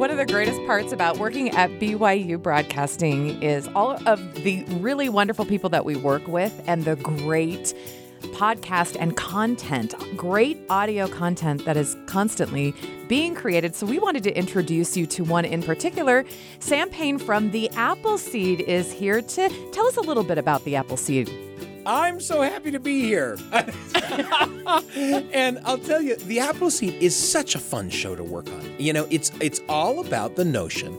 one of the greatest parts about working at BYU Broadcasting is all of the really wonderful people that we work with and the great podcast and content, great audio content that is constantly being created. So, we wanted to introduce you to one in particular. Sam Payne from the Appleseed is here to tell us a little bit about the Appleseed. I'm so happy to be here. and I'll tell you, the Appleseed is such a fun show to work on. You know, it's it's all about the notion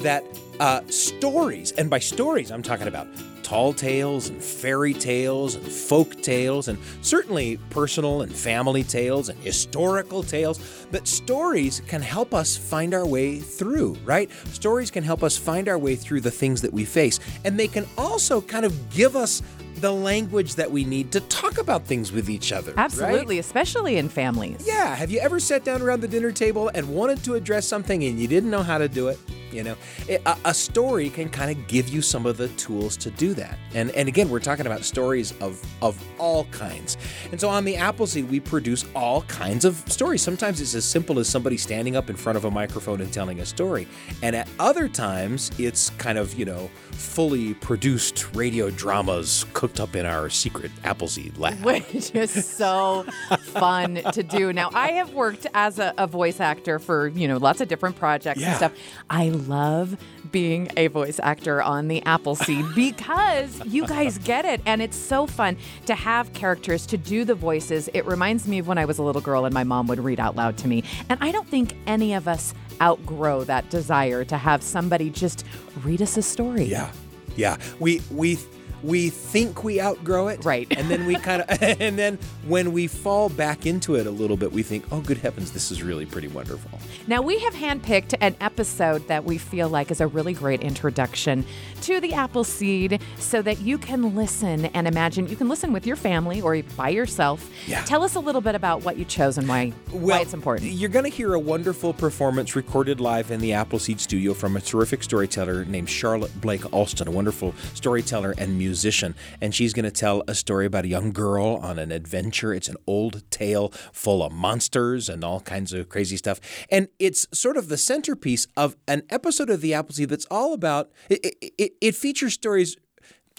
that uh, stories, and by stories, I'm talking about tall tales and fairy tales and folk tales and certainly personal and family tales and historical tales But stories can help us find our way through right stories can help us find our way through the things that we face and they can also kind of give us the language that we need to talk about things with each other. Absolutely, right? especially in families. Yeah. Have you ever sat down around the dinner table and wanted to address something and you didn't know how to do it? You know, a, a story can kind of give you some of the tools to do that. And and again, we're talking about stories of of all kinds. And so on the Appleseed, we produce all kinds of stories. Sometimes it's as simple as somebody standing up in front of a microphone and telling a story. And at other times, it's kind of, you know, fully produced radio dramas cooked up in our secret Appleseed lab. Which is so fun to do. Now, I have worked as a, a, voice actor for, you know, lots of different projects yeah. and stuff. I love being a voice actor on the Appleseed because you guys get it. And it's so fun to have characters to do the voices. It reminds me of when I was a little girl and my mom would read out loud to me. And I don't think any of us outgrow that desire to have somebody just read us a story. Yeah. Yeah. We we we think we outgrow it. Right. And then we kind of, and then when we fall back into it a little bit, we think, oh, good heavens, this is really pretty wonderful. Now, we have handpicked an episode that we feel like is a really great introduction to the Appleseed so that you can listen and imagine. You can listen with your family or by yourself. Yeah. Tell us a little bit about what you chose and why, well, why it's important. You're going to hear a wonderful performance recorded live in the Appleseed studio from a terrific storyteller named Charlotte Blake Alston, a wonderful storyteller and musician musician, and she's going to tell a story about a young girl on an adventure. It's an old tale full of monsters and all kinds of crazy stuff. And it's sort of the centerpiece of an episode of The Appleseed that's all about it, it, it features stories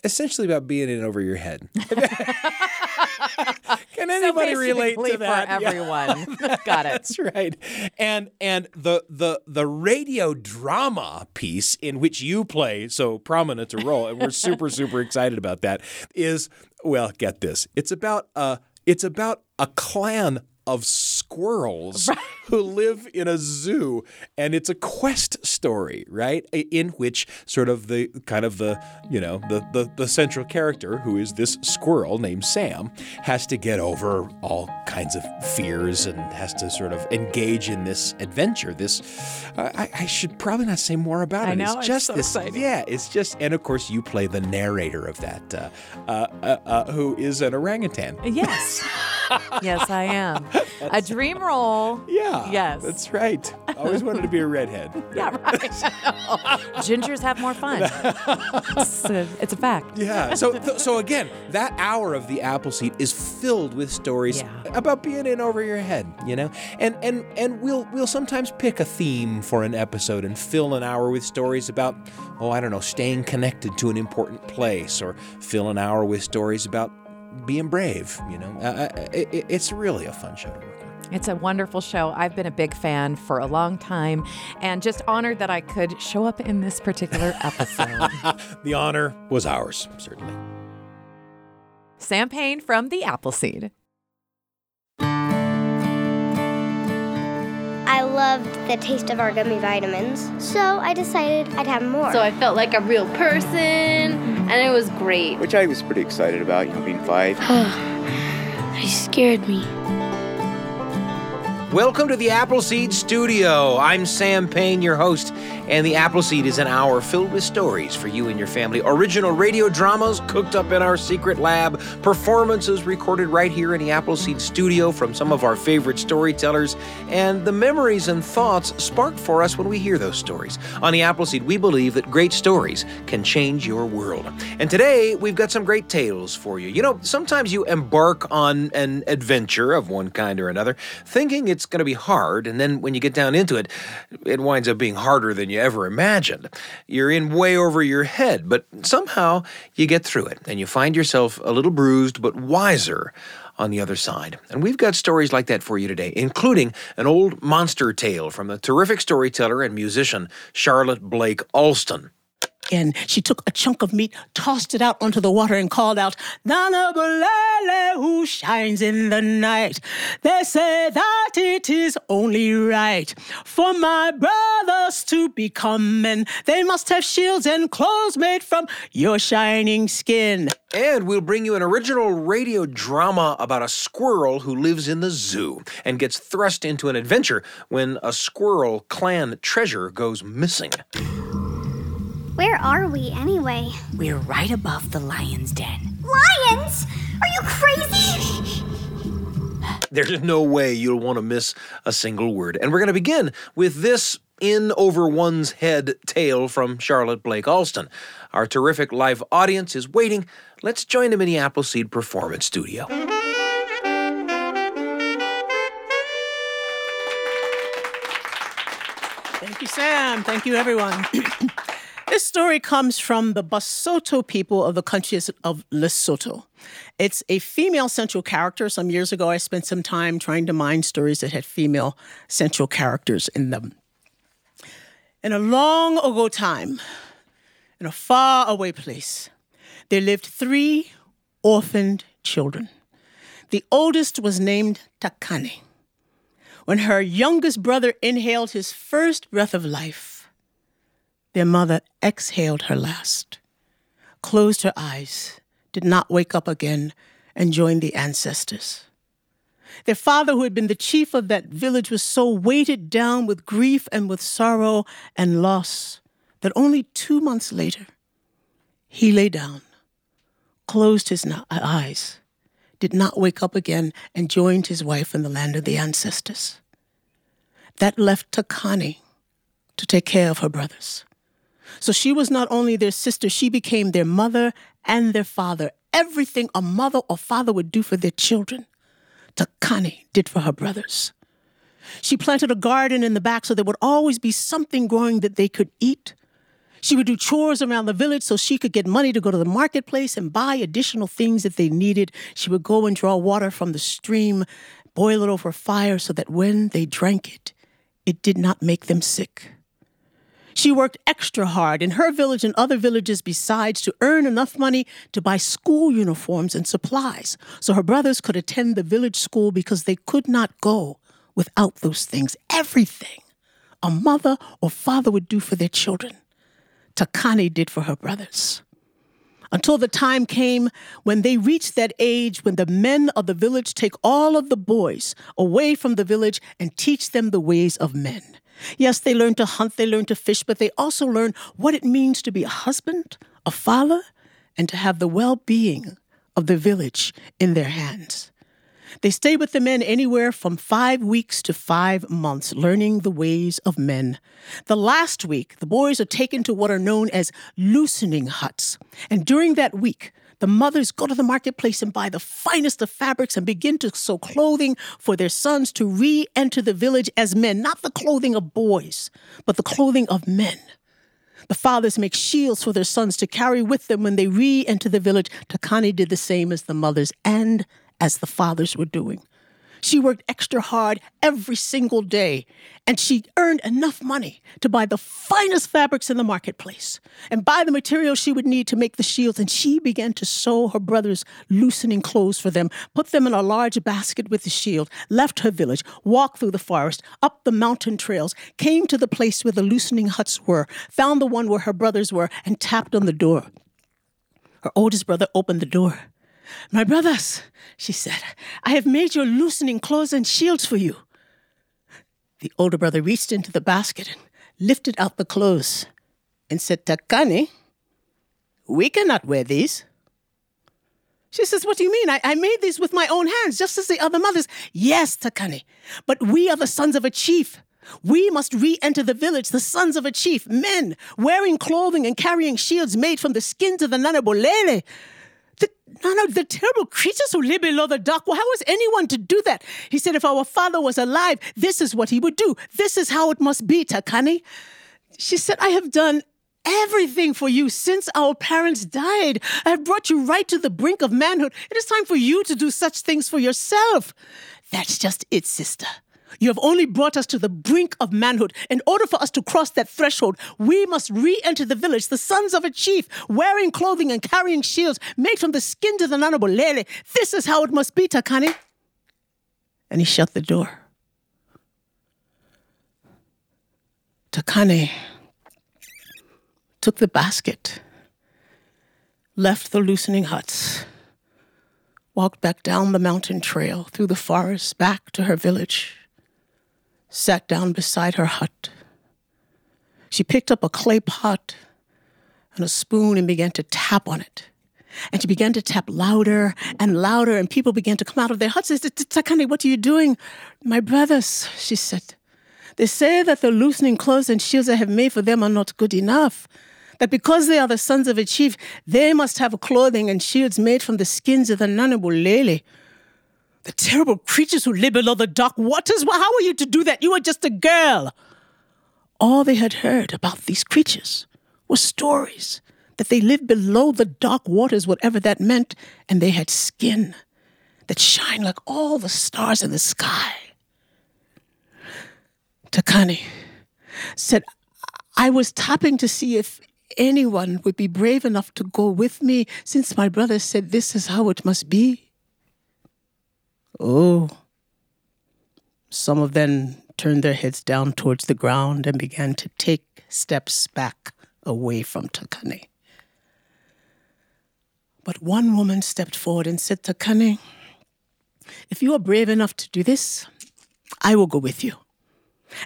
essentially about being in over your head. Can anybody so relate to that? For everyone. Yeah. Got it. That's right. And and the the the radio drama piece in which you play so prominent a role, and we're super super excited about that, is well, get this. It's about a it's about a clan of squirrels right. who live in a zoo and it's a quest story right? In which sort of the kind of the you know the, the the central character who is this squirrel named sam has to get over all kinds of fears and has to sort of engage in this adventure this uh, I, I, should probably not say more about it. Know, it's just so this exciting. yeah it's just and of course you play the narrator of that uh, uh, uh, uh who is an orangutan. Yes. Yes i am a dream role. Yeah. Yes. That's right. Always wanted to be a redhead. yeah, right. Gingers have more fun. it's, a, it's a fact. Yeah. So, th- so again, that hour of the apple Appleseed is filled with stories Yeah. about being in over your head, you know, and and and we'll we'll sometimes pick a theme for an episode and fill an hour with stories about, oh, I don't know, staying connected to an important place, or fill an hour with stories about being brave. You know, uh, it, it's really a fun show to work on. It's a wonderful show. I've been a big fan for a long time and just honored that I could show up in this particular episode. the honor was ours, certainly. Sam Payne from The Appleseed. Loved the taste of our gummy vitamins, so I decided I'd have more. So I felt like a real person, and it was great. Which I was pretty excited about, you know, being five. He scared me. Welcome to the Appleseed Studio. I'm Sam Payne, your host, And the Appleseed is an hour filled with stories for you and your family. Original radio dramas cooked up in our secret lab, performances recorded right here in the Appleseed studio from some of our favorite storytellers, and the memories and thoughts sparked for us when we hear those stories. On the Appleseed, we believe that great stories can change your world. And today, we've got some great tales for you. You know, sometimes you embark on an adventure of one kind or another, thinking it's going to be hard, and then when you get down into it, it winds up being harder than you ever imagined. You're in way over your head, but somehow you get through it, and you find yourself a little bruised but wiser on the other side. And we've got stories like that for you today, including an old monster tale from the terrific storyteller and musician Charlotte Blake Alston and she took a chunk of meat, tossed it out onto the water, and called out, Nanabolele, who shines in the night. They say that it is only right for my brothers to become men. They must have shields and clothes made from your shining skin. And we'll bring you an original radio drama about a squirrel who lives in the zoo and gets thrust into an adventure when a squirrel clan treasure goes missing. Where are we anyway? We're right above the lion's den. Lions? Are you crazy? There's no way you'll want to miss a single word. And we're going to begin with this in over one's head tale from Charlotte Blake Alston. Our terrific live audience is waiting. Let's join the Minneapolis Seed Performance Studio. Thank you, Sam. Thank you, everyone. This story comes from the Basotho people of the country of Lesotho. It's a female central character. Some years ago, I spent some time trying to mine stories that had female central characters in them. In a long ago time, in a far away place, there lived three orphaned children. The oldest was named Takane. When her youngest brother inhaled his first breath of life, their mother exhaled her last, closed her eyes, did not wake up again, and joined the ancestors. Their father, who had been the chief of that village, was so weighted down with grief and with sorrow and loss that only two months later, he lay down, closed his eyes, did not wake up again, and joined his wife in the land of the ancestors. That left Takane to take care of her brothers. So she was not only their sister, she became their mother and their father. Everything a mother or father would do for their children, Takane did for her brothers. She planted a garden in the back so there would always be something growing that they could eat. She would do chores around the village so she could get money to go to the marketplace and buy additional things that they needed. She would go and draw water from the stream, boil it over a fire so that when they drank it, it did not make them sick. She worked extra hard in her village and other villages besides to earn enough money to buy school uniforms and supplies so her brothers could attend the village school because they could not go without those things. Everything a mother or father would do for their children, Takane did for her brothers. Until the time came when they reached that age when the men of the village take all of the boys away from the village and teach them the ways of men. Yes, they learn to hunt, they learn to fish, but they also learn what it means to be a husband, a father, and to have the well being of the village in their hands. They stay with the men anywhere from five weeks to five months, learning the ways of men. The last week, the boys are taken to what are known as loosening huts. And during that week, the mothers go to the marketplace and buy the finest of fabrics and begin to sew clothing for their sons to re enter the village as men, not the clothing of boys, but the clothing of men. The fathers make shields for their sons to carry with them when they re enter the village. Takane did the same as the mothers and as the fathers were doing. She worked extra hard every single day, and she earned enough money to buy the finest fabrics in the marketplace and buy the materials she would need to make the shields. And she began to sew her brothers' loosening clothes for them, put them in a large basket with the shield, left her village, walked through the forest, up the mountain trails, came to the place where the loosening huts were, found the one where her brothers were, and tapped on the door. Her oldest brother opened the door. My brothers, she said, I have made your loosening clothes and shields for you. The older brother reached into the basket and lifted out the clothes and said, Takane, we cannot wear these. She says, What do you mean? I, I made these with my own hands, just as the other mothers. Yes, Takane, but we are the sons of a chief. We must re enter the village, the sons of a chief, men, wearing clothing and carrying shields made from the skins of the Nanabolele. The, Nana, the terrible creatures who live below the dock. Well, how is anyone to do that? He said, if our father was alive, this is what he would do. This is how it must be, Takane. She said, I have done everything for you since our parents died. I have brought you right to the brink of manhood. It is time for you to do such things for yourself. That's just it, sister. You have only brought us to the brink of manhood. In order for us to cross that threshold, we must re enter the village, the sons of a chief, wearing clothing and carrying shields made from the skins of the Nanabolele. This is how it must be, Takane. And he shut the door. Takane took the basket, left the loosening huts, walked back down the mountain trail through the forest back to her village, sat down beside her hut. She picked up a clay pot and a spoon and began to tap on it. And she began to tap louder and louder, and people began to come out of their huts. Takane, what are you doing? My brothers, she said. They say that the loosening clothes and shields I have made for them are not good enough. That because they are the sons of a chief, they must have clothing and shields made from the skins of the Nanabolele. The terrible creatures who live below the dark waters. Well, how are you to do that? You are just a girl. All they had heard about these creatures were stories that they lived below the dark waters, whatever that meant, and they had skin that shine like all the stars in the sky. Takane said, I was tapping to see if anyone would be brave enough to go with me since my brother said this is how it must be. Oh. Some of them turned their heads down towards the ground and began to take steps back away from Takane. But one woman stepped forward and said, Takane, if you are brave enough to do this, I will go with you.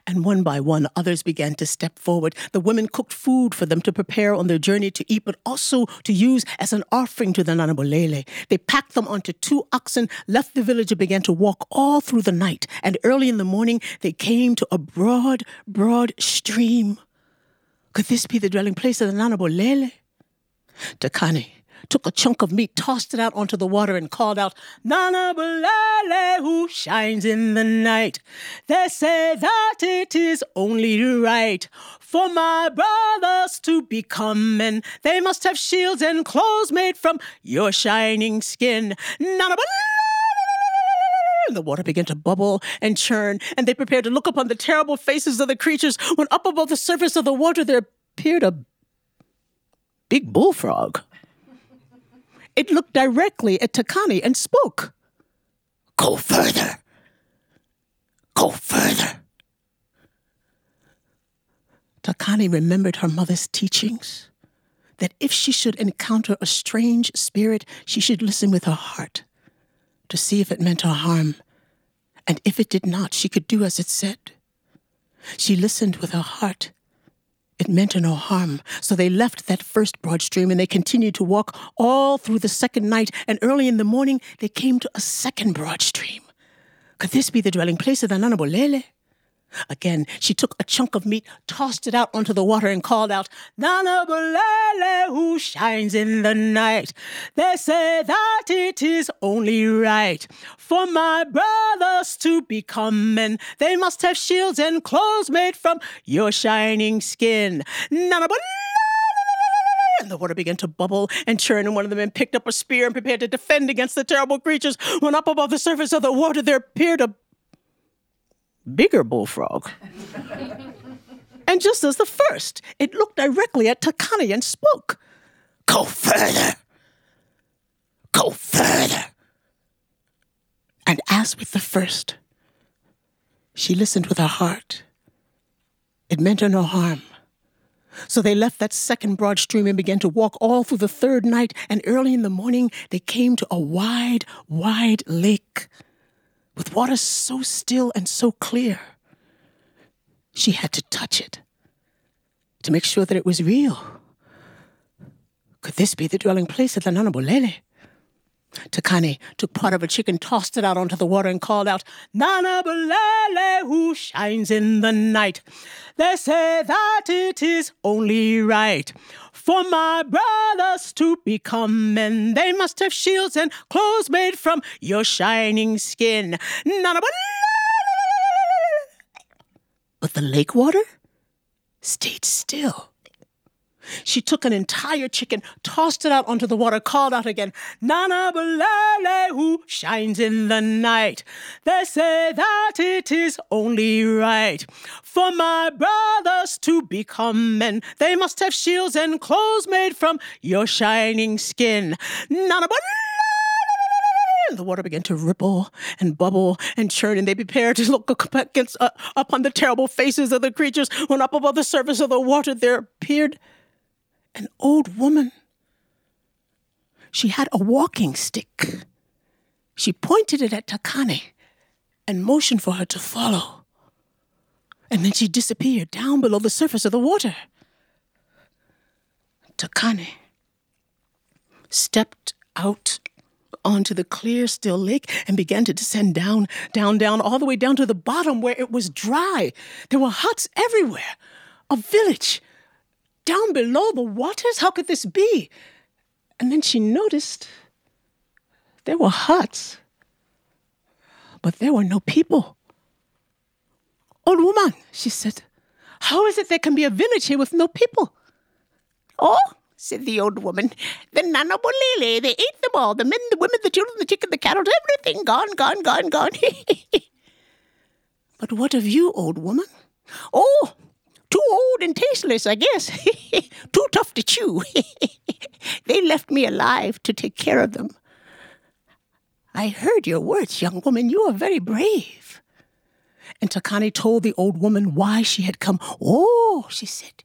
And one by one, others began to step forward. The women cooked food for them to prepare on their journey to eat, but also to use as an offering to the Nanabolele. They packed them onto two oxen, left the village, and began to walk all through the night. And early in the morning, they came to a broad, broad stream. Could this be the dwelling place of the Nanabolele? Takane took a chunk of meat, tossed it out onto the water, and called out, Nanabolele, who shines in the night. They say that it is only right for my brothers to become men. They must have shields and clothes made from your shining skin. Nana and the water began to bubble and churn, and they prepared to look upon the terrible faces of the creatures when up above the surface of the water there appeared a big bullfrog. It looked directly at Takane and spoke. Go further. Go further. Takane remembered her mother's teachings that if she should encounter a strange spirit, she should listen with her heart to see if it meant her harm. And if it did not, she could do as it said. She listened with her heart it meant no harm. So they left that first broad stream and they continued to walk all through the second night. And early in the morning, they came to a second broad stream. Could this be the dwelling place of the Nanabolele? Again, she took a chunk of meat, tossed it out onto the water, and called out, Nanabolele, who shines in the night. They say that it is only right for my brothers to become men. They must have shields and clothes made from your shining skin. Nana. And the water began to bubble and churn, and one of the men picked up a spear and prepared to defend against the terrible creatures. When up above the surface of the water there appeared a bigger bullfrog. and just as the first, it looked directly at Takane and spoke. Go further. Go further. And as with the first, she listened with her heart. It meant her no harm. So they left that second broad stream and began to walk all through the third night, and early in the morning they came to a wide, wide lake with water so still and so clear. She had to touch it to make sure that it was real. Could this be the dwelling place of the Nanabolele? Takane took part of a chicken, tossed it out onto the water, and called out, Nanabolele, who shines in the night. They say that it is only right for my brothers to become men. They must have shields and clothes made from your shining skin. But the lake water stayed still. She took an entire chicken, tossed it out onto the water, called out again, Nana who shines in the night. They say that it is only right for my brothers to become men. They must have shields and clothes made from your shining skin. Nana the water began to ripple and bubble and churn, and they prepared to look against, uh, upon the terrible faces of the creatures when up above the surface of the water there appeared an old woman. She had a walking stick. She pointed it at Takane and motioned for her to follow. And then she disappeared down below the surface of the water. Takane stepped out onto the clear, still lake and began to descend down, down, down, all the way down to the bottom where it was dry. There were huts everywhere, a village down below the waters? How could this be? And then she noticed there were huts, but there were no people. Old woman, she said, how is it there can be a village here with no people? Oh, said the old woman, the Nanabolele, they ate them all the men, the women, the children, the chicken, the cattle, everything gone, gone, gone, gone. but what of you, old woman? Oh, too old and tasteless, I guess. Too tough to chew. they left me alive to take care of them. I heard your words, young woman. You are very brave. And Takane told the old woman why she had come. Oh, she said,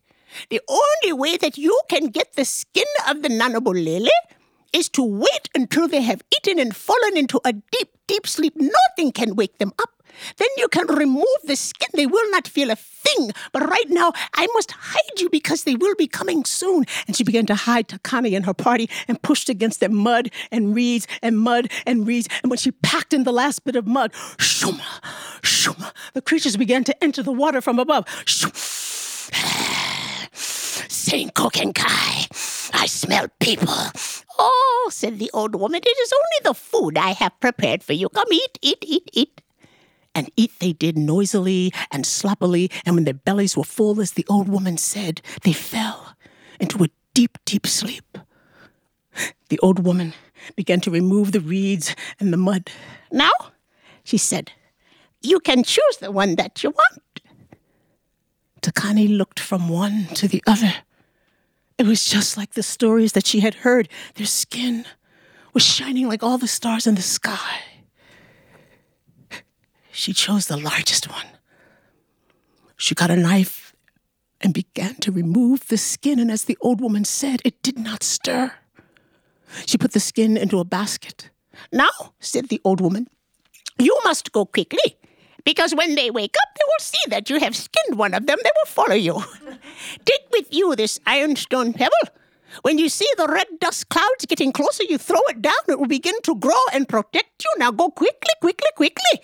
the only way that you can get the skin of the Nanabolele is to wait until they have eaten and fallen into a deep, deep sleep. Nothing can wake them up. Then you can remove the skin. They will not feel a thing. But right now, I must hide you because they will be coming soon. And she began to hide Takane and her party and pushed against them mud and reeds and mud and reeds. And when she packed in the last bit of mud, shuma, shuma, the creatures began to enter the water from above. Saint Kokenkai, I smell people. Oh, said the old woman, it is only the food I have prepared for you. Come eat, eat, eat, eat. And eat they did noisily and sloppily, and when their bellies were full, as the old woman said, they fell into a deep, deep sleep. The old woman began to remove the reeds and the mud. Now, she said, you can choose the one that you want. Takane looked from one to the other. It was just like the stories that she had heard. Their skin was shining like all the stars in the sky. She chose the largest one. She got a knife and began to remove the skin, and as the old woman said, it did not stir. She put the skin into a basket. Now, said the old woman, you must go quickly, because when they wake up, they will see that you have skinned one of them. They will follow you. Take with you this ironstone pebble. When you see the red dust clouds getting closer, you throw it down. It will begin to grow and protect you. Now go quickly, quickly, quickly.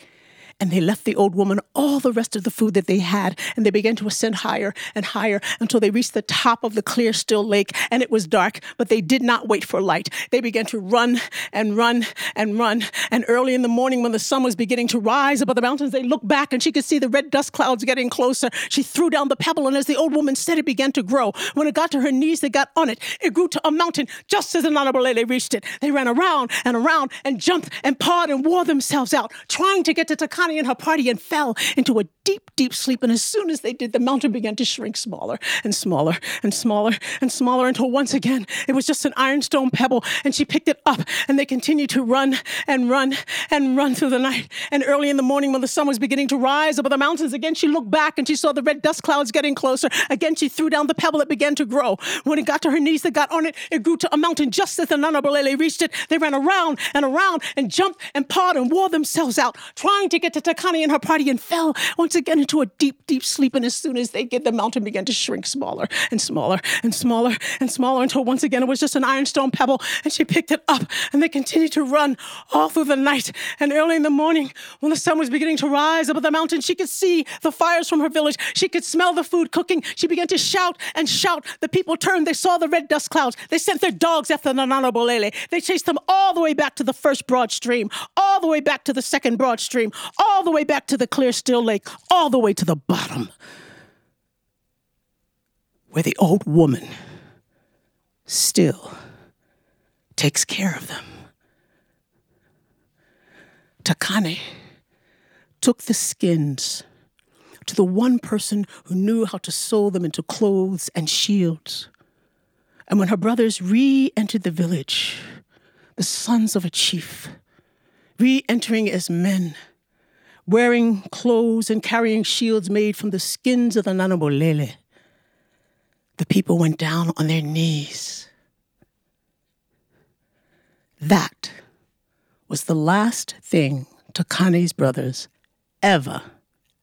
And they left the old woman all the rest of the food that they had, and they began to ascend higher and higher until they reached the top of the clear, still lake. And it was dark, but they did not wait for light. They began to run and run and run. And early in the morning, when the sun was beginning to rise above the mountains, they looked back and she could see the red dust clouds getting closer. She threw down the pebble, and as the old woman said, it began to grow. When it got to her knees, they got on it. It grew to a mountain just as the Nanabolele reached it. They ran around and around and jumped and pawed and wore themselves out, trying to get to And her party and fell into a deep, deep sleep. And as soon as they did, the mountain began to shrink smaller and smaller and smaller and smaller until once again it was just an ironstone pebble. And she picked it up and they continued to run and run and run through the night. And early in the morning, when the sun was beginning to rise above the mountains, again she looked back and she saw the red dust clouds getting closer. Again, she threw down the pebble, it began to grow. When it got to her knees, that got on it, it grew to a mountain just as the Nanabolele reached it. They ran around and around and jumped and pawed and wore themselves out, trying to get to to Takane and her party and fell once again into a deep, deep sleep. And as soon as they did, the mountain began to shrink smaller and smaller and smaller and smaller until once again it was just an ironstone pebble. And she picked it up and they continued to run all through the night. And early in the morning, when the sun was beginning to rise above the mountain, she could see the fires from her village. She could smell the food cooking. She began to shout and shout. The people turned. They saw the red dust clouds. They sent their dogs after the Nanabolele. They chased them all the way back to the first broad stream, all the way back to the second broad stream, all the way back to the clear, still lake, all the way to the bottom, where the old woman still takes care of them. Takane took the skins to the one person who knew how to sew them into clothes and shields. And when her brothers re entered the village, the sons of a chief, re entering as men, wearing clothes and carrying shields made from the skins of the Nanabolele, the people went down on their knees. That was the last thing Takane's brothers ever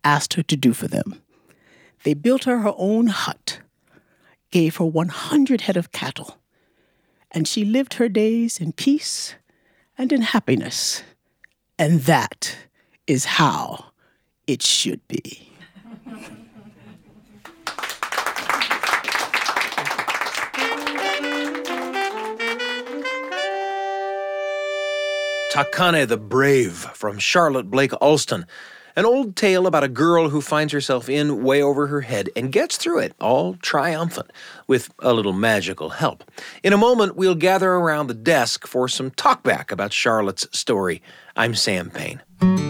asked her to do for them. They built her her own hut, gave her 100 head of cattle, and she lived her days in peace and in happiness. And that is how it should be. Takane the Brave from Charlotte Blake Alston. An old tale about a girl who finds herself in way over her head and gets through it, all triumphant, with a little magical help. In a moment, we'll gather around the desk for some talkback about Charlotte's story. I'm Sam Payne.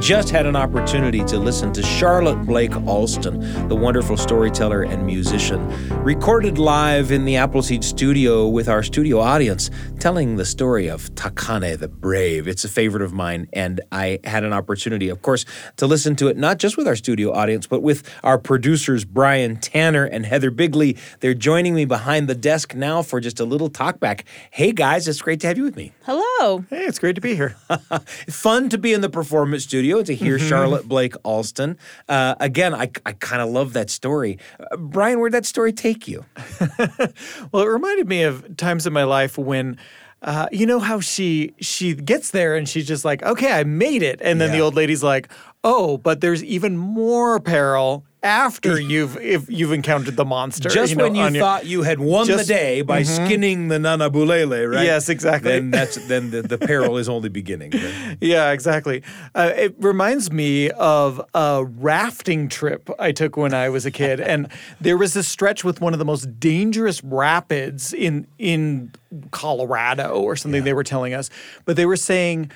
Just had an opportunity to listen to Charlotte Blake Alston, the wonderful storyteller and musician, recorded live in the Appleseed studio with our studio audience, telling the story of Takane the Brave. It's a favorite of mine, and I had an opportunity, of course, to listen to it not just with our studio audience, but with our producers, Brian Tanner and Heather Bigley. They're joining me behind the desk now for just a little talkback. Hey, guys, it's great to have you with me. Hello. Hey, it's great to be here. Fun to be in the performance studio and to hear Mm-hmm. Charlotte Blake Alston. Uh, again, I, I kind of love that story. Uh, Brian, where'd that story take you? Well, it reminded me of times in my life when. Uh, you know how she she gets there and she's just like, okay, I made it, and then the old lady's like, oh, but there's even more peril after you've if you've encountered the monster. Just know, when you your- thought you had won the day by skinning the Nana Bulele, right? Yes, exactly. Then that's then the, the peril is only beginning. Then- Yeah, exactly. Uh, it reminds me of a rafting trip I took when I was a kid, and there was this stretch with one of the most dangerous rapids in in Colorado or something. They were telling us, but they were saying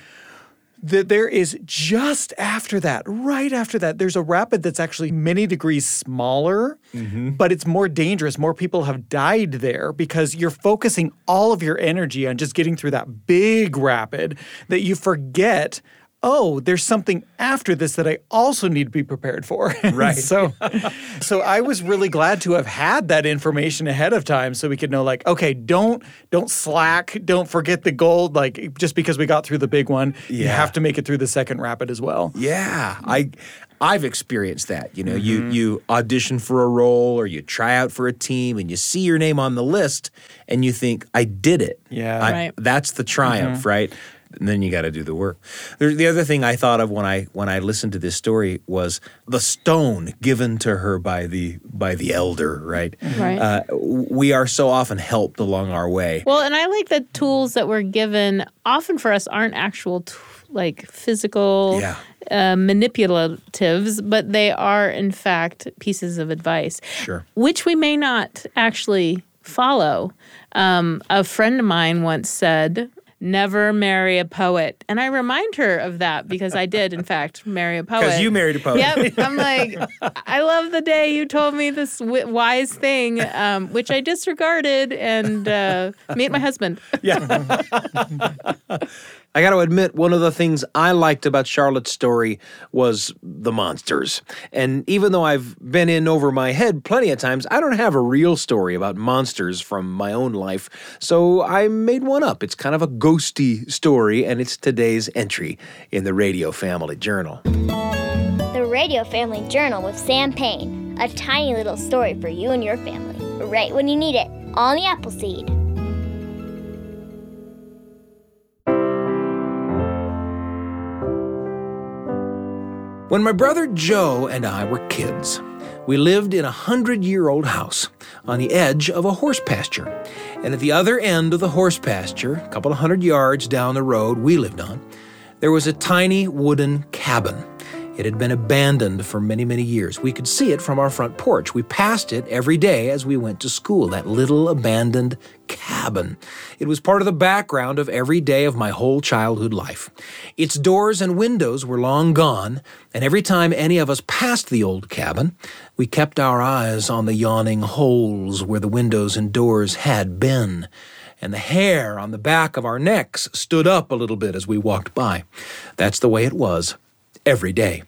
that there is just after that, right after that, there's a rapid that's actually many degrees smaller, mm-hmm. but it's more dangerous. More people have died there because you're focusing all of your energy on just getting through that big rapid that you forget. Oh, there's something after this that I also need to be prepared for. Right. so, so I was really glad to have had that information ahead of time, so we could know, like, okay, don't don't slack, don't forget the gold. Like, just because we got through the big one, you have to make it through the second rapid as well. Yeah, I I've experienced that. You know, Mm-hmm. you you audition for a role or you try out for a team and you see your name on the list and you think I did it. Yeah. I- Right. That's the triumph, Mm-hmm. right? And then you got to do the work. The other thing I thought of when I when I listened to this story was the stone given to her by the by the elder, right? Right. Uh, we are so often helped along our way. Well, and I like the tools that we're given. Often for us, aren't actual t- like physical Yeah. uh, manipulatives, but they are in fact pieces of advice. Sure. Which we may not actually follow. Um, a friend of mine once said, "Never marry a poet," And I remind her of that because I did, in fact, marry a poet. Because you married a poet. Yep. I'm like, I love the day you told me this w- wise thing, um, which I disregarded and uh, meet my husband. Yeah. I got to admit, one of the things I liked about Charlotte's story was the monsters. And even though I've been in over my head plenty of times, I don't have a real story about monsters from my own life. So I made one up. It's kind of a ghosty story, and it's today's entry in the Radio Family Journal. The Radio Family Journal with Sam Payne. A tiny little story for you and your family, right when you need it, on the Appleseed. When my brother Joe and I were kids, we lived in a hundred year old house on the edge of a horse pasture. And at the other end of the horse pasture, a couple of hundred yards down the road we lived on, there was a tiny wooden cabin. It had been abandoned for many, many years. We could see it from our front porch. We passed it every day as we went to school, that little abandoned cabin. It was part of the background of every day of my whole childhood life. Its doors and windows were long gone, and every time any of us passed the old cabin, we kept our eyes on the yawning holes where the windows and doors had been and the hair on the back of our necks stood up a little bit as we walked by. That's the way it was every day.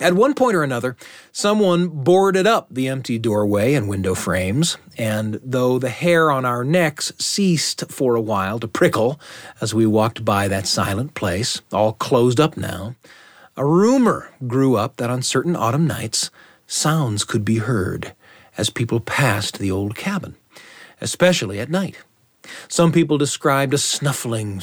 At one point or another, someone boarded up the empty doorway and window frames, and though the hair on our necks ceased for a while to prickle as we walked by that silent place, all closed up now, a rumor grew up that on certain autumn nights, sounds could be heard as people passed the old cabin, especially at night. Some people described a snuffling,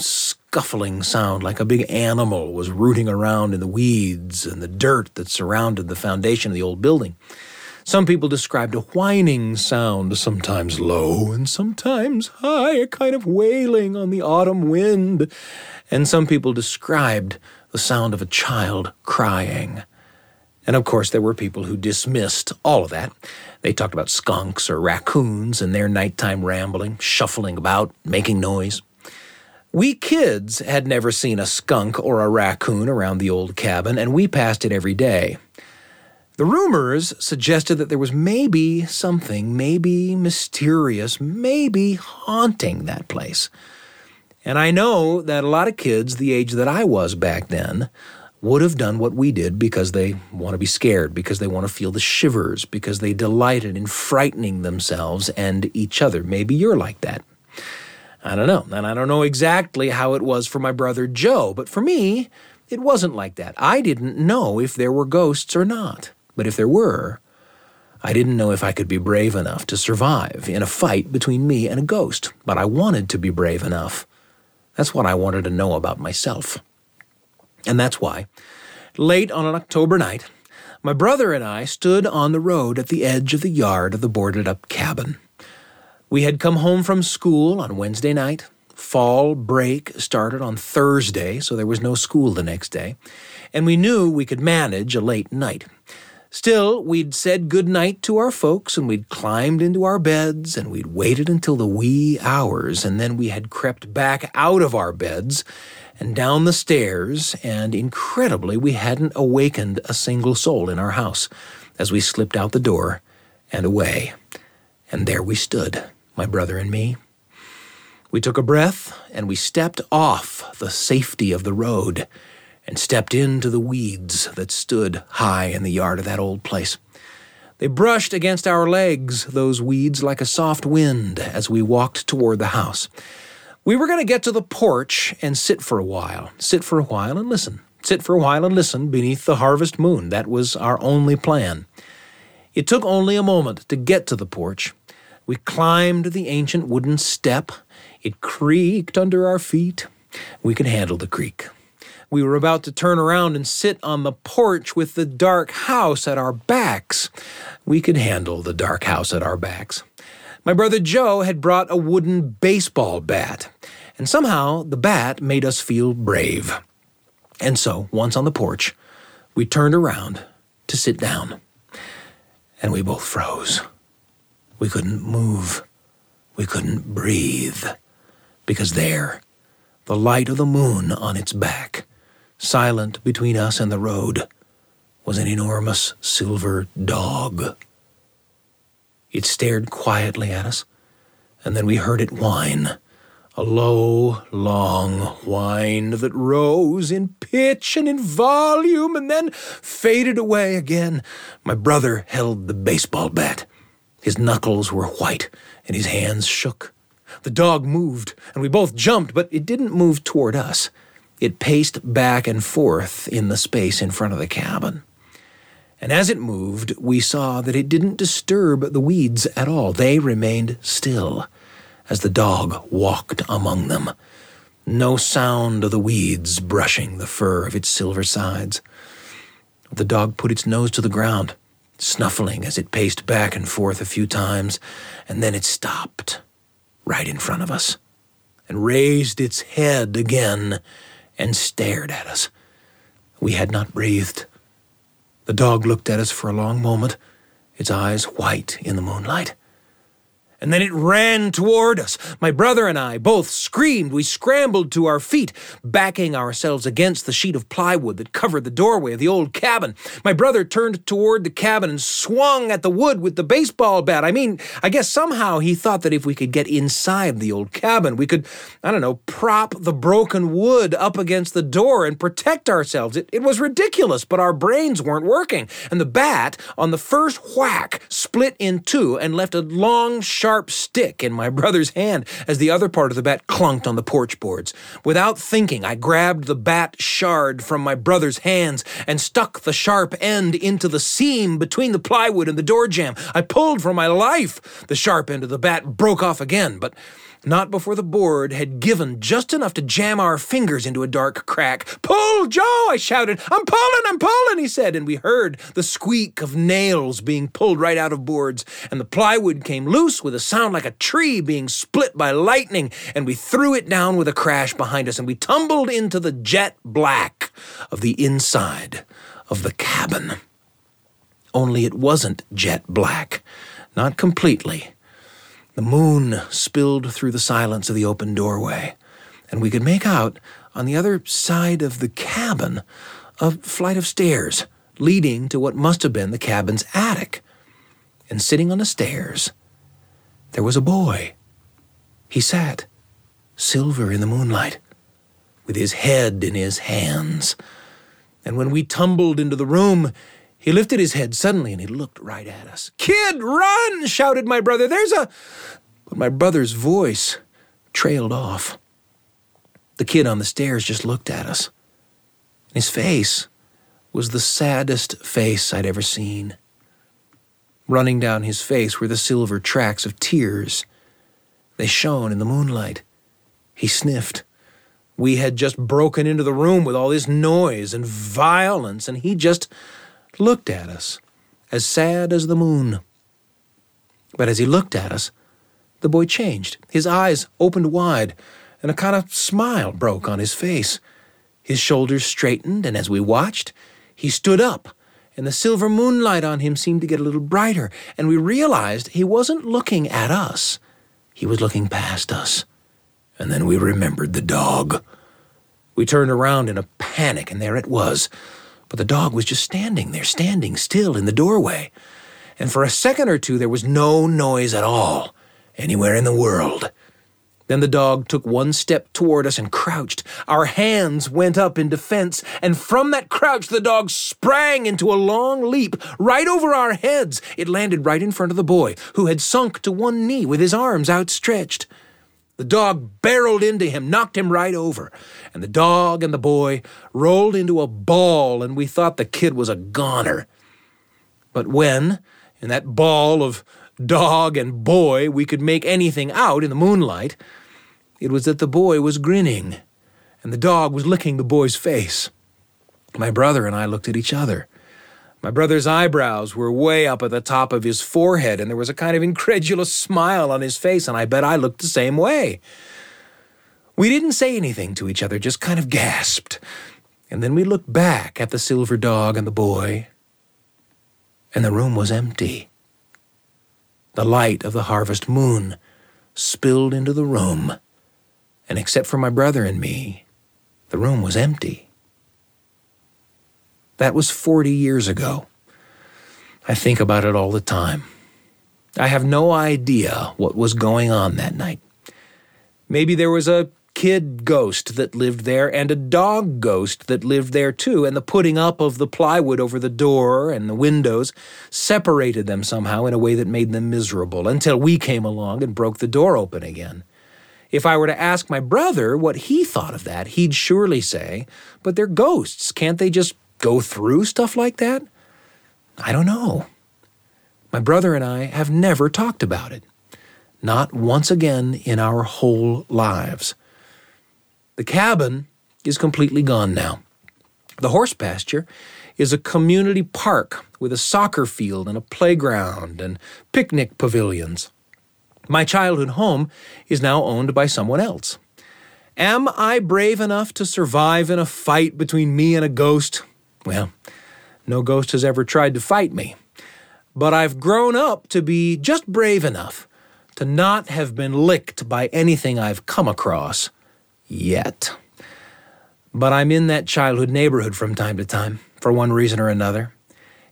scuffling sound like a big animal was rooting around in the weeds and the dirt that surrounded the foundation of the old building. Some people described a whining sound, sometimes low and sometimes high, a kind of wailing on the autumn wind. And some people described the sound of a child crying. And of course, there were people who dismissed all of that. They talked about skunks or raccoons and their nighttime rambling, shuffling about, making noise. We kids had never seen a skunk or a raccoon around the old cabin, and we passed it every day. The rumors suggested that there was maybe something, maybe mysterious, maybe haunting that place. And I know that a lot of kids, the age that I was back then, would have done what we did because they want to be scared, because they want to feel the shivers, because they delighted in frightening themselves and each other. Maybe you're like that. I don't know. And I don't know exactly how it was for my brother Joe, but for me, it wasn't like that. I didn't know if there were ghosts or not. But if there were, I didn't know if I could be brave enough to survive in a fight between me and a ghost. But I wanted to be brave enough. That's what I wanted to know about myself. And that's why, late on an October night, my brother and I stood on the road at the edge of the yard of the boarded up cabin. We had come home from school on Wednesday night. Fall break started on Thursday, so there was no school the next day. And we knew we could manage a late night. Still, we'd said good night to our folks and we'd climbed into our beds and we'd waited until the wee hours and then we had crept back out of our beds and down the stairs, and incredibly, we hadn't awakened a single soul in our house as we slipped out the door and away. And there we stood, my brother and me. We took a breath and we stepped off the safety of the road and stepped into the weeds that stood high in the yard of that old place. They brushed against our legs, those weeds, like a soft wind as we walked toward the house. We were going to get to the porch and sit for a while, sit for a while and listen, sit for a while and listen beneath the harvest moon. That was our only plan. It took only a moment to get to the porch. We climbed the ancient wooden step. It creaked under our feet. We could handle the creak. We were about to turn around and sit on the porch with the dark house at our backs. We could handle the dark house at our backs. My brother Joe had brought a wooden baseball bat, and somehow the bat made us feel brave. And so, once on the porch, we turned around to sit down, and we both froze. We couldn't move. We couldn't breathe. Because there, the light of the moon on its back, silent between us and the road, was an enormous silver dog. It stared quietly at us, and then we heard it whine. A low, long whine that rose in pitch and in volume and then faded away again. My brother held the baseball bat. His knuckles were white and his hands shook. The dog moved, and we both jumped, but it didn't move toward us. It paced back and forth in the space in front of the cabin. And as it moved, we saw that it didn't disturb the weeds at all. They remained still as the dog walked among them. No sound of the weeds brushing the fur of its silver sides. The dog put its nose to the ground, snuffling as it paced back and forth a few times, and then it stopped right in front of us and raised its head again and stared at us. We had not breathed. The dog looked at us for a long moment, its eyes white in the moonlight and then it ran toward us. My brother and I both screamed. We scrambled to our feet, backing ourselves against the sheet of plywood that covered the doorway of the old cabin. My brother turned toward the cabin and swung at the wood with the baseball bat. I mean, I guess somehow he thought that if we could get inside the old cabin, we could, I don't know, prop the broken wood up against the door and protect ourselves. It, it was ridiculous, but our brains weren't working. And the bat, on the first whack, split in two and left a long, sharp stick in my brother's hand as the other part of the bat clunked on the porch boards. Without thinking, I grabbed the bat shard from my brother's hands and stuck the sharp end into the seam between the plywood and the door jamb. I pulled for my life. The sharp end of the bat broke off again, but not before the board had given just enough to jam our fingers into a dark crack. Pull, Joe! I shouted. I'm pulling, I'm pulling, he said, and we heard the squeak of nails being pulled right out of boards, and the plywood came loose with a sound like a tree being split by lightning, and we threw it down with a crash behind us, and we tumbled into the jet black of the inside of the cabin. Only it wasn't jet black, not completely. The moon spilled through the silence of the open doorway, and we could make out on the other side of the cabin a flight of stairs leading to what must have been the cabin's attic. And sitting on the stairs, there was a boy. He sat, silver in the moonlight, with his head in his hands. And when we tumbled into the room, he lifted his head suddenly and he looked right at us. Kid, run! shouted my brother. There's a. But my brother's voice trailed off. The kid on the stairs just looked at us. His face was the saddest face I'd ever seen. Running down his face were the silver tracks of tears. They shone in the moonlight. He sniffed. We had just broken into the room with all this noise and violence, and he just looked at us, as sad as the moon. But as he looked at us, the boy changed. His eyes opened wide, and a kind of smile broke on his face. His shoulders straightened, and as we watched, he stood up, and the silver moonlight on him seemed to get a little brighter, and we realized he wasn't looking at us. He was looking past us. And then we remembered the dog. We turned around in a panic, and there it was but the dog was just standing there, standing still in the doorway. And for a second or two, there was no noise at all, anywhere in the world. Then the dog took one step toward us and crouched. Our hands went up in defense, and from that crouch, the dog sprang into a long leap right over our heads. It landed right in front of the boy, who had sunk to one knee with his arms outstretched. The dog barreled into him, knocked him right over, and the dog and the boy rolled into a ball, and we thought the kid was a goner. But when, in that ball of dog and boy, we could make anything out in the moonlight, it was that the boy was grinning, and the dog was licking the boy's face. My brother and I looked at each other. My brother's eyebrows were way up at the top of his forehead, and there was a kind of incredulous smile on his face, and I bet I looked the same way. We didn't say anything to each other, just kind of gasped. And then we looked back at the silver dog and the boy, and the room was empty. The light of the harvest moon spilled into the room, And except for my brother and me, the room was empty. That was 40 years ago. I think about it all the time. I have no idea what was going on that night. Maybe there was a kid ghost that lived there and a dog ghost that lived there too, and the putting up of the plywood over the door and the windows separated them somehow in a way that made them miserable until we came along and broke the door open again. If I were to ask my brother what he thought of that, he'd surely say, But they're ghosts. Can't they just go through stuff like that? I don't know. My brother and I have never talked about it. Not once again in our whole lives. The cabin is completely gone now. The horse pasture is a community park with a soccer field and a playground and picnic pavilions. My childhood home is now owned by someone else. Am I brave enough to survive in a fight between me and a ghost? Well, no ghost has ever tried to fight me. But I've grown up to be just brave enough to not have been licked by anything I've come across yet. But I'm in that childhood neighborhood from time to time, for one reason or another.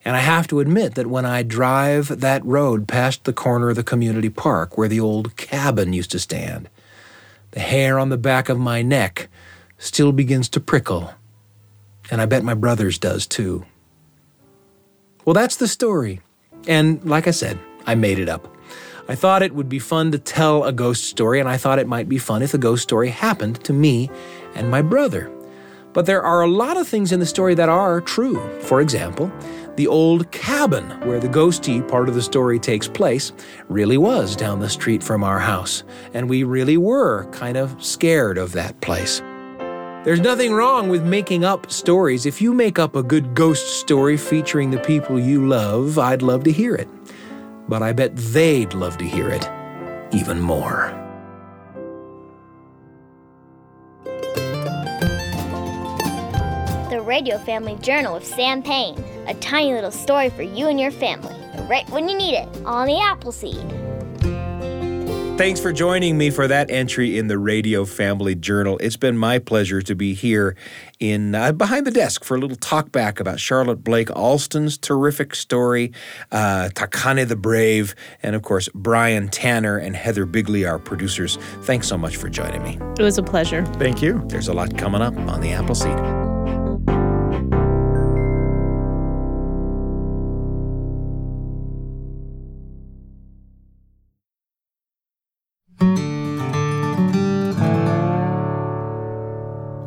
And I have to admit that when I drive that road past the corner of the community park where the old cabin used to stand, the hair on the back of my neck still begins to prickle. And I bet my brother's does too. Well, that's the story. And like I said, I made it up. I thought it would be fun to tell a ghost story, and I thought it might be fun if the ghost story happened to me and my brother. But there are a lot of things in the story that are true. For example, the old cabin where the ghosty part of the story takes place really was down the street from our house, and we really were kind of scared of that place. There's nothing wrong with making up stories. If you make up a good ghost story featuring the people you love, I'd love to hear it but I bet they'd love to hear it even more. The Radio Family Journal with Sam Payne. A tiny little story for you and your family, right when you need it, on the Apple Seed. Thanks for joining me for that entry in the Radio Family Journal. It's been my pleasure to be here in uh, behind the desk for a little talk back about Charlotte Blake Alston's terrific story, uh, Takane the Brave, and of course Brian Tanner and Heather Bigley, our producers. Thanks so much for joining me. It was a pleasure. Thank you. There's a lot coming up on the Apple Seed.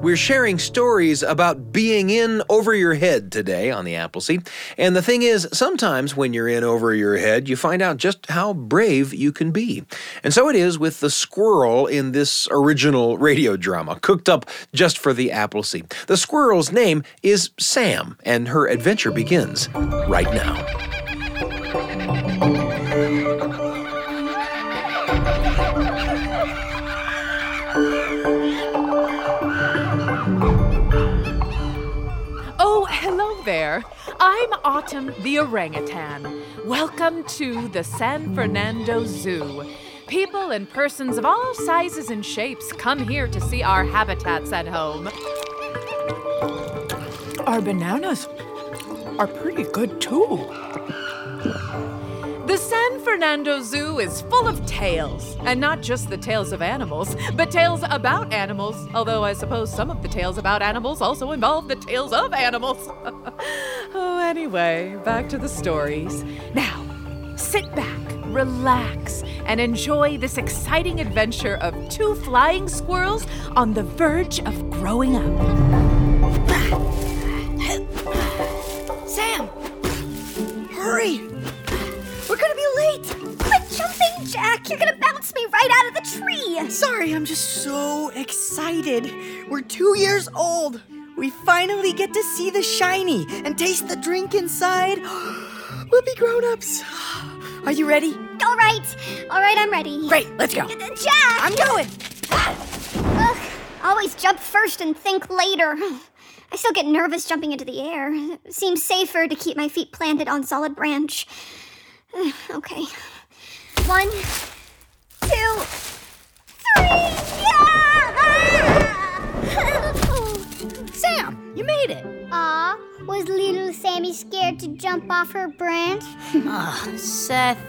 We're sharing stories about being in over your head today on the Apple Seed. And the thing is, sometimes when you're in over your head, you find out just how brave you can be. And so it is with the squirrel in this original radio drama, cooked up just for the Apple Seed. The squirrel's name is Sam, and her adventure begins right now. I'm Autumn the orangutan. Welcome to the San Fernando Zoo. People and persons of all sizes and shapes come here to see our habitats at home. Our bananas are pretty good too. The San Fernando Zoo is full of tales, and not just the tales of animals, but tales about animals, although I suppose some of the tales about animals also involve the tales of animals. oh, anyway, back to the stories. Now, sit back, relax, and enjoy this exciting adventure of two flying squirrels on the verge of growing up. Sam! Hurry! We're gonna be late! Quit jumping, Jack! You're gonna bounce me right out of the tree! Sorry, I'm just so excited. We're two years old. We finally get to see the shiny and taste the drink inside. We'll be grown ups. Are you ready? All right, all right, I'm ready. Great, let's go. Uh, Jack! I'm going. Ugh, always jump first and think later. I still get nervous jumping into the air. It seems safer to keep my feet planted on solid branch. Okay. One, two, three! Yeah! Sam, you made it. Aw, was little Sammy scared to jump off her branch? Ugh, Seth,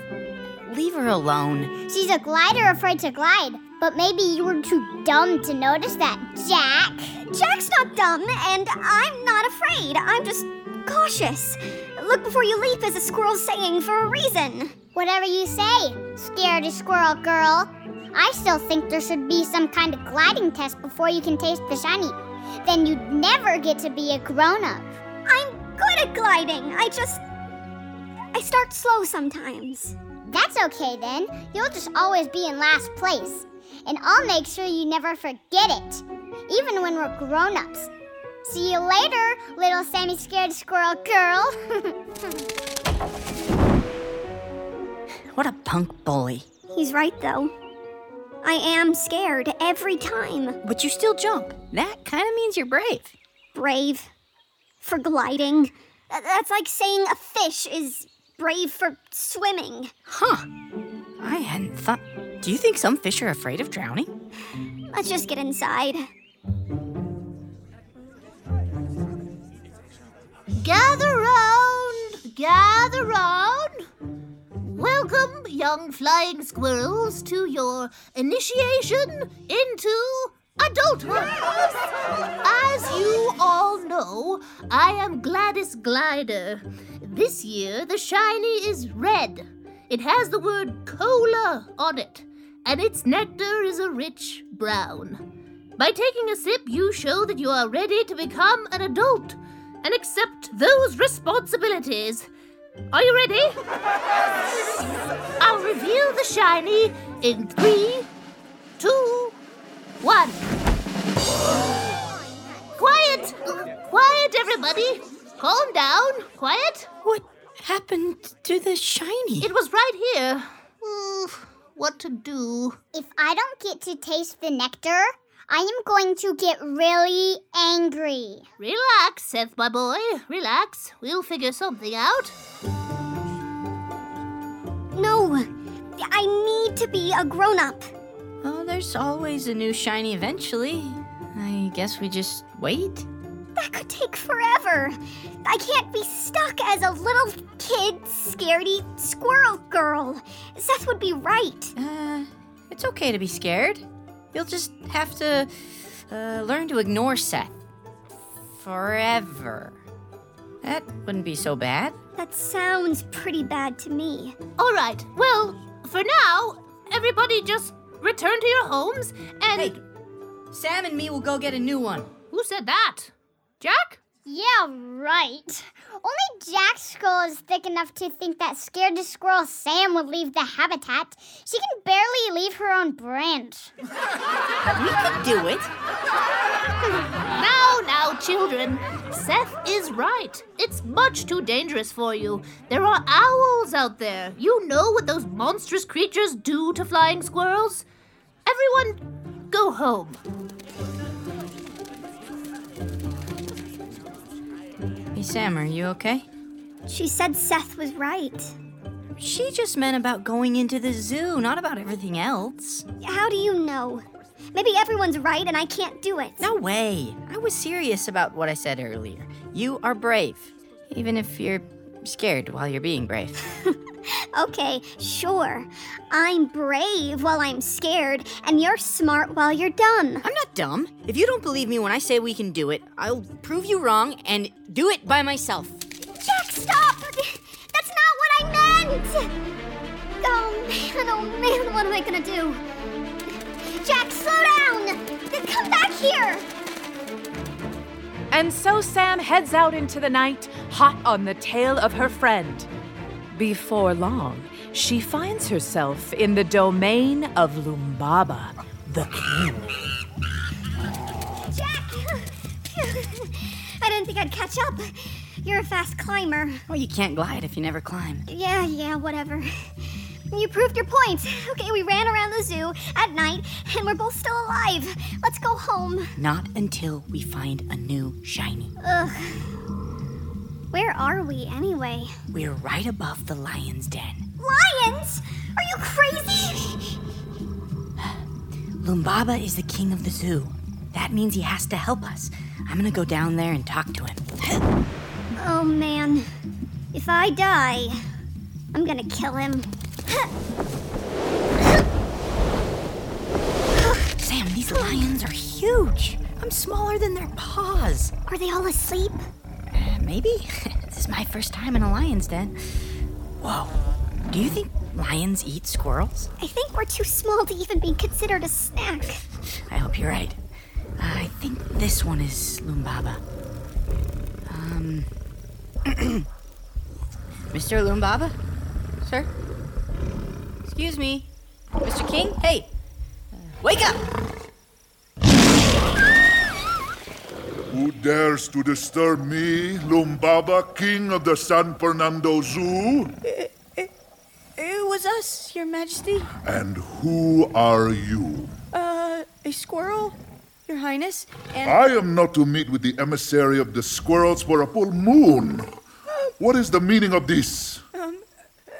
leave her alone. She's a glider afraid to glide. But maybe you were too dumb to notice that, Jack. Jack's not dumb, and I'm not afraid. I'm just cautious. Look before you leap is a squirrel saying for a reason. Whatever you say, scaredy squirrel girl. I still think there should be some kind of gliding test before you can taste the shiny. Then you'd never get to be a grown up. I'm good at gliding. I just. I start slow sometimes. That's okay then. You'll just always be in last place. And I'll make sure you never forget it, even when we're grown ups. See you later, little Sammy Scared Squirrel Girl. What a punk bully. He's right, though. I am scared every time. But you still jump. That kind of means you're brave. Brave for gliding. That's like saying a fish is brave for swimming. Huh. I hadn't thought. Do you think some fish are afraid of drowning? Let's just get inside. Gather round, gather round. Welcome, young flying squirrels, to your initiation into adulthood. As you all know, I am Gladys Glider. This year, the shiny is red. It has the word cola on it, and its nectar is a rich brown. By taking a sip, you show that you are ready to become an adult and accept those responsibilities. Are you ready? I'll reveal the shiny in three, two, one. Quiet! Quiet, everybody! Calm down. Quiet. What happened to the shiny? It was right here. Ooh, what to do? If I don't get to taste the nectar, I am going to get really angry. Relax, Seth, my boy. Relax. We'll figure something out. No, I need to be a grown up. Oh, there's always a new shiny eventually. I guess we just wait. That could take forever. I can't be stuck as a little kid, scaredy squirrel girl. Seth would be right. Uh, it's okay to be scared. You'll just have to uh, learn to ignore Seth. Forever. That wouldn't be so bad. That sounds pretty bad to me. All right. Well, for now, everybody just return to your homes and. Hey, Sam and me will go get a new one. Who said that? Jack? Yeah, right. Only Jack's skull is thick enough to think that scared squirrel Sam would leave the habitat. She can barely leave her own branch. We could do it. Now, now, children. Seth is right. It's much too dangerous for you. There are owls out there. You know what those monstrous creatures do to flying squirrels? Everyone, go home. Hey, Sam, are you okay? She said Seth was right. She just meant about going into the zoo, not about everything else. How do you know? Maybe everyone's right and I can't do it. No way. I was serious about what I said earlier. You are brave, even if you're scared while you're being brave. Okay, sure. I'm brave while I'm scared, and you're smart while you're dumb. I'm not dumb. If you don't believe me when I say we can do it, I'll prove you wrong and do it by myself. Jack, stop! That's not what I meant! Oh man, oh man, what am I gonna do? Jack, slow down! Come back here! And so Sam heads out into the night, hot on the tail of her friend. Before long, she finds herself in the domain of Lumbaba, the king. Jack! I didn't think I'd catch up. You're a fast climber. Well, you can't glide if you never climb. Yeah, yeah, whatever. You proved your point. Okay, we ran around the zoo at night, and we're both still alive. Let's go home. Not until we find a new shiny. Ugh. Where are we anyway? We're right above the lion's den. Lions? Are you crazy? Lumbaba is the king of the zoo. That means he has to help us. I'm gonna go down there and talk to him. Oh man. If I die, I'm gonna kill him. Sam, these lions are huge. I'm smaller than their paws. Are they all asleep? Uh, maybe. this is my first time in a lion's den. Whoa. Do you think lions eat squirrels? I think we're too small to even be considered a snack. I hope you're right. I think this one is Lumbaba. Um. Mr. Lumbaba? Sir? Excuse me. Mr. King? Hey! Uh, wake up! Who dares to disturb me, Lumbaba, king of the San Fernando Zoo? It it, it was us, Your Majesty. And who are you? Uh, a squirrel, Your Highness, and. I am not to meet with the emissary of the squirrels for a full moon. What is the meaning of this? Um.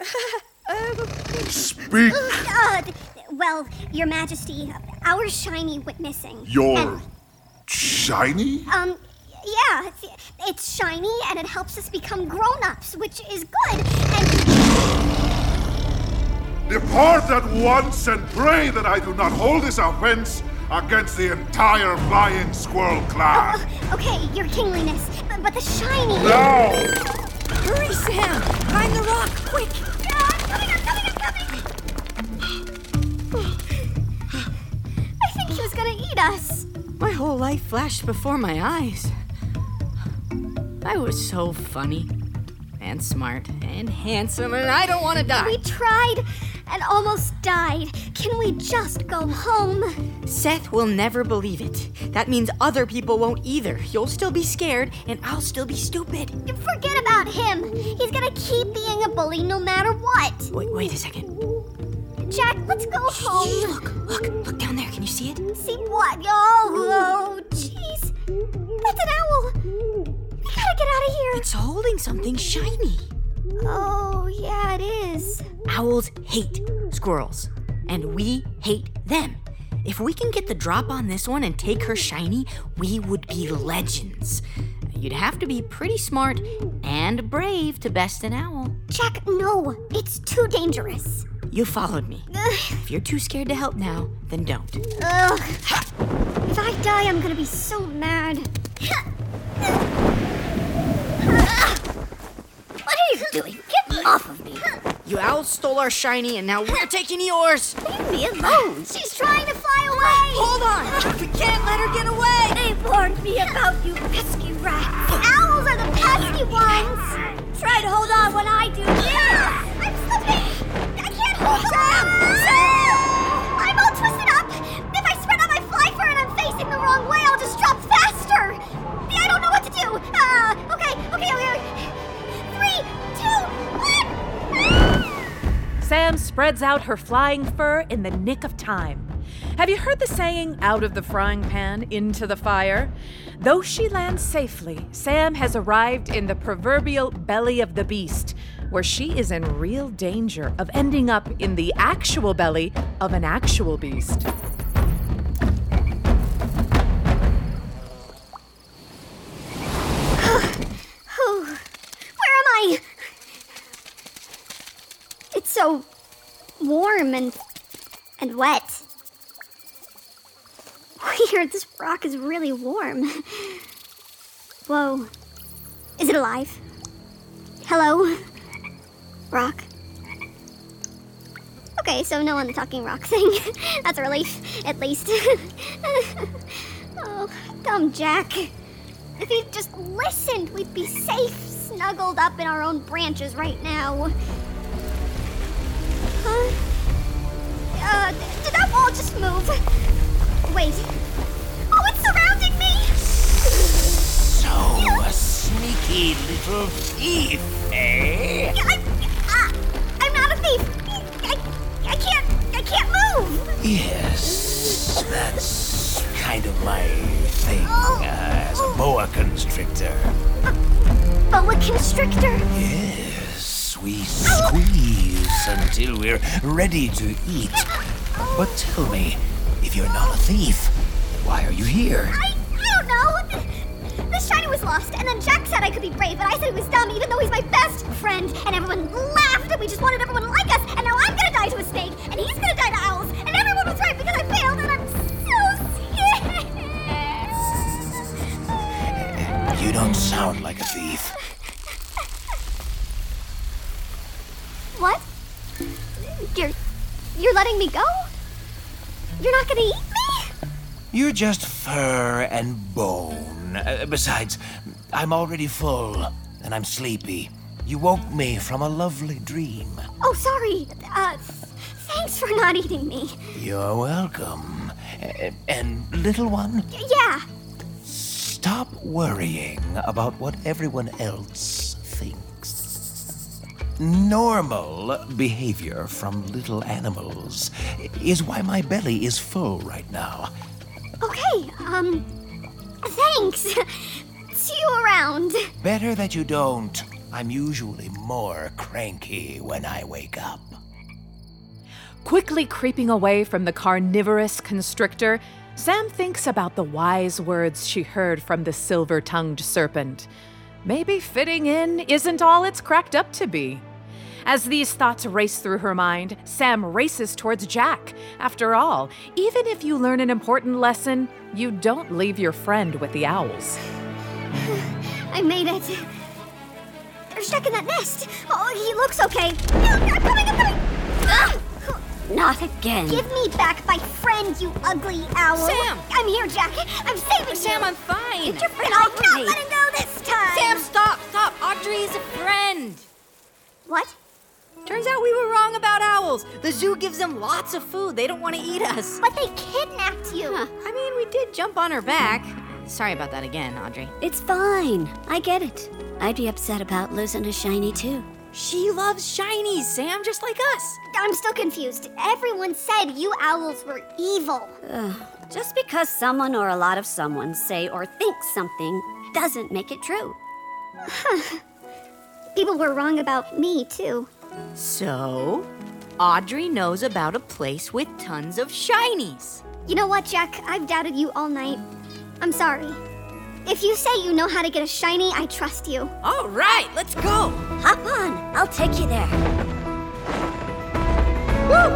Speak! Uh, well, Your Majesty, our shiny went missing. Your And, shiny? um, yeah, it's, it's shiny and it helps us become grown ups, which is good. And Depart at once and pray that I do not hold this offense against the entire flying squirrel clan. okay, Your Kingliness, but, but the shiny. Now! Hurry, Sam! Climb the rock, quick! Dad, coming up, coming up, coming up! I think he was gonna eat us. My whole life flashed before my eyes. I was so funny and smart and handsome, and I don't want to die. We tried and almost died. Can we just go home? Seth will never believe it. That means other people won't either. You'll still be scared, and I'll still be stupid. Forget about him. He's gonna keep being a bully no matter what. Wait, wait a second. Jack, let's go home. Look, look, look down you see it? See what? Oh, oh, jeez. That's an owl. We gotta get out of here. It's holding something shiny. Oh, yeah, it is. Owls hate squirrels, and we hate them. If we can get the drop on this one and take her shiny, we would be legends. You'd have to be pretty smart and brave to best an owl. Jack, no. It's too dangerous. You followed me. If you're too scared to help now, then don't. Ugh. If I die, I'm gonna be so mad. What are you doing? Get off of me. You owls stole our shiny, and now we're taking yours. Leave me alone. She's trying to fly away. Hold on! We can't let her get away! They warned me about you pesky rats. Owls are the pesky ones. Try to hold on when I do Yeah. I'm slipping. Sam! I'm all twisted up. If I spread out my fly fur and I'm facing the wrong way, I'll just drop faster. I don't know what to do. Uh, okay, okay, okay. Three, two, one. Sam spreads out her flying fur in the nick of time. Have you heard the saying, out of the frying pan, into the fire? Though she lands safely, Sam has arrived in the proverbial belly of the beast, where she is in real danger of ending up in the actual belly of an actual beast. Oh, where am I? It's so warm and and wet. Weird, this rock is really warm. Whoa. Is it alive? Hello? Rock? Okay, so no on the talking rock thing. That's a relief, at least. oh, dumb Jack. If he'd just listened, we'd be safe, snuggled up in our own branches right now. Huh? Uh, did that wall just move? Wait. Oh, it's surrounding me! So, a sneaky little thief, eh? I, Yes, that's kind of my thing uh, as a boa constrictor. Boa constrictor. Yes, we squeeze until we're ready to eat. But tell me, if you're not a thief, Why are you here? I, I don't know. The, the shiny was lost, and then Jack said I could be brave, and I said he was dumb, even though he's my best friend. And everyone laughed, and we just wanted everyone to like us. And now I'm gonna die to a snake, and he's gonna die to owls, and everyone was right because I failed, and I'm so scared. You don't sound like a thief. What? You're you're letting me go? You're not gonna eat me? You're just fur and bone. Uh, besides, I'm already full and I'm sleepy. You woke me from a lovely dream. Oh, sorry. Uh, thanks for not eating me. You're welcome. And little one, Y- yeah. stop worrying about what everyone else thinks. Normal behavior from little animals is why my belly is full right now. Okay. Um. Thanks. See you around. Better that you don't. I'm usually more cranky when I wake up. Quickly creeping away from the carnivorous constrictor, Sam thinks about the wise words she heard from the silver tongued serpent. Maybe fitting in isn't all it's cracked up to be. As these thoughts race through her mind, Sam races towards Jack. After all, even if you learn an important lesson, you don't leave your friend with the owls. I made it. There's Jack in that nest. Oh, he looks okay. No, I'm coming, I'm coming. Ah! Not again. Give me back my friend, you ugly owl. Sam! I'm here, Jack. I'm saving you. Sam, I'm fine. Get your friend. I'm not letting go this time. Sam, stop, stop. Audrey is a friend. What? Turns out we were wrong about owls. The zoo gives them lots of food. They don't want to eat us. But they kidnapped you. I mean, we did jump on her back. Sorry about that again, Audrey. It's fine. I get it. I'd be upset about losing a shiny too. She loves shinies, Sam, just like us. I'm still confused. Everyone said you owls were evil. Ugh. Just because someone or a lot of someone say or think something doesn't make it true. People were wrong about me, too. So, Audrey knows about a place with tons of shinies. You know what, Jack? I've doubted you all night. I'm sorry. If you say you know how to get a shiny, I trust you. All right, let's go. Hop on. I'll take you there. Woo!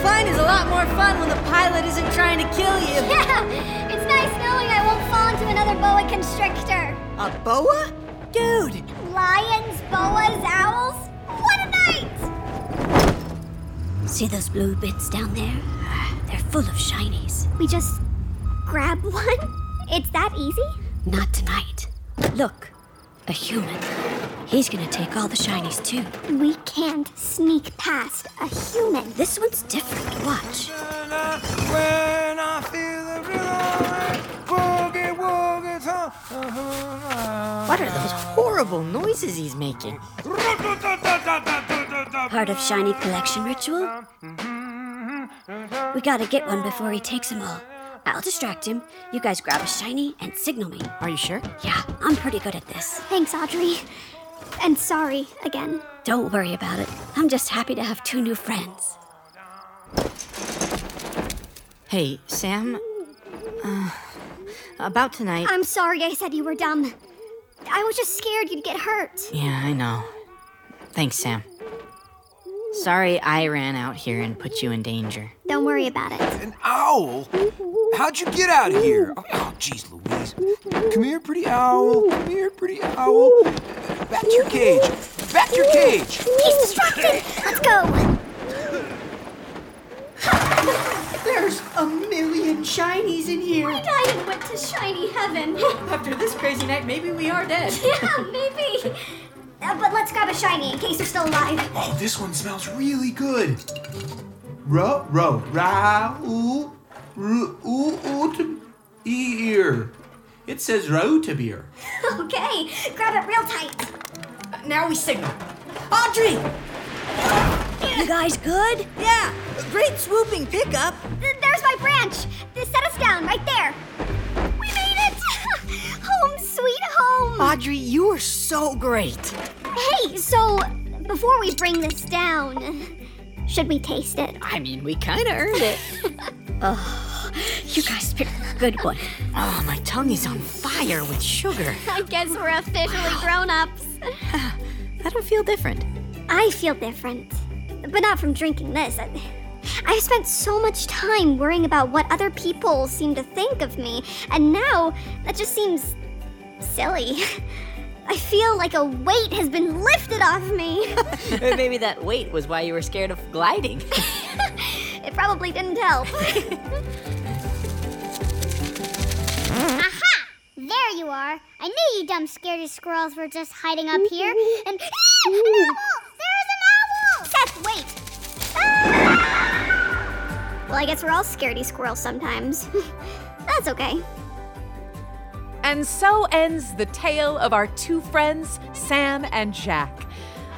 Flying is a lot more fun when the pilot isn't trying to kill you. Yeah, it's nice knowing I won't fall into another boa constrictor. A boa? Dude, Lions, boas, owls? What a night! See those blue bits down there? They're full of shinies. We just grab one? It's that easy? Not tonight. Look, a human. He's gonna take all the shinies too. We can't sneak past a human. This one's different. Watch. what are those horrible noises he's making? Part of shiny collection ritual? We gotta get one before he takes them all. I'll distract him. You guys grab a shiny and signal me. Are you sure? Yeah, I'm pretty good at this. Thanks, Audrey. And sorry again. Don't worry about it. I'm just happy to have two new friends. Hey, Sam. Uh, about tonight. I'm sorry I said you were dumb. I was just scared you'd get hurt. Yeah, I know. Thanks, Sam. Sorry I ran out here and put you in danger. Don't worry about it. An owl? How'd you get out of here? Oh, oh, jeez, Louise. Come here, pretty owl. Come here, pretty owl. Back to your cage. Back to your cage. He's distracted. Let's go. There's a million shinies in here. I died and went to shiny heaven. After this crazy night, maybe we are dead. yeah, maybe. Uh, but let's grab a shiny in case you're still alive. Oh, this one smells really good. Ro, ro, ra, oo, ru, oo, oo, to, ear. It says Rotabir. okay, grab it real tight. Now we signal. Audrey! You guys good? Yeah, great swooping pickup. Th- There's my branch. This set us down right there. We made it. home, sweet home. Audrey, you are so great. Hey, so before we bring this down, should we taste it? I mean, we kind of earned it. Oh, you guys picked a good one. Oh, my tongue is on fire with sugar. I guess we're officially grown ups. I don't feel different. I feel different, but not from drinking this. I, I've spent so much time worrying about what other people seem to think of me, and now that just seems silly. I feel like a weight has been lifted off me. Maybe that weight was why you were scared of gliding. it probably didn't help. Aha! There you are. I knew you dumb scaredy squirrels were just hiding up here. And an owl! There is an owl! Seth, wait! Ah! Well, I guess we're all scaredy squirrels sometimes. That's okay. And so ends the tale of our two friends, Sam and Jack.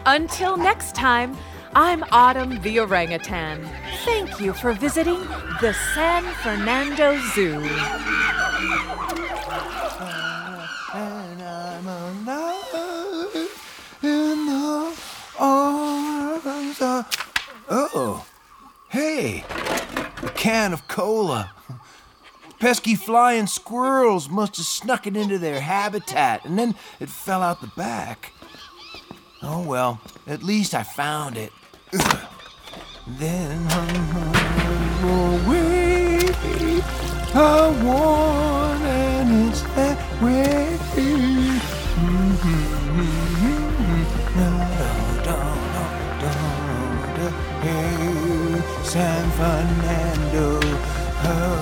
Until next time, I'm Autumn the orangutan. Thank you for visiting the San Fernando Zoo. And I'm in the arms of. Oh, hey, a can of cola. Pesky flying squirrels must have snuck it into their habitat and then it fell out the back. Oh well, at least I found it. Then I'm away. I want and it's that way. Mm-hmm. Hey, San Fernando. Oh.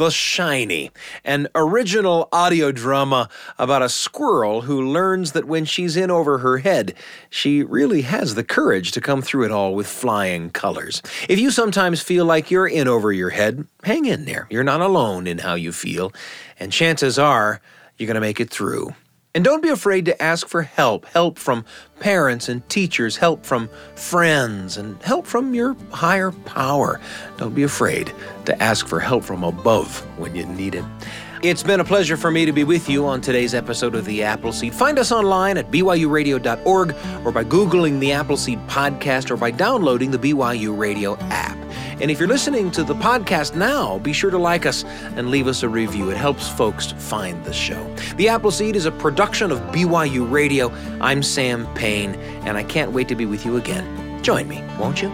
The Shiny, an original audio drama about a squirrel who learns that when she's in over her head, she really has the courage to come through it all with flying colors. If you sometimes feel like you're in over your head, hang in there. You're not alone in how you feel, and chances are you're going to make it through. And don't be afraid to ask for help help from parents and teachers, help from friends, and help from your higher power. Don't be afraid to ask for help from above when you need it. It's been a pleasure for me to be with you on today's episode of The Apple Seed. Find us online at BYURadio.org or by Googling the Apple Seed Podcast or by downloading the BYU Radio app. And if you're listening to the podcast now, be sure to like us and leave us a review. It helps folks find the show. The Apple Seed is a production of BYU Radio. I'm Sam Payne, and I can't wait to be with you again. Join me, won't you?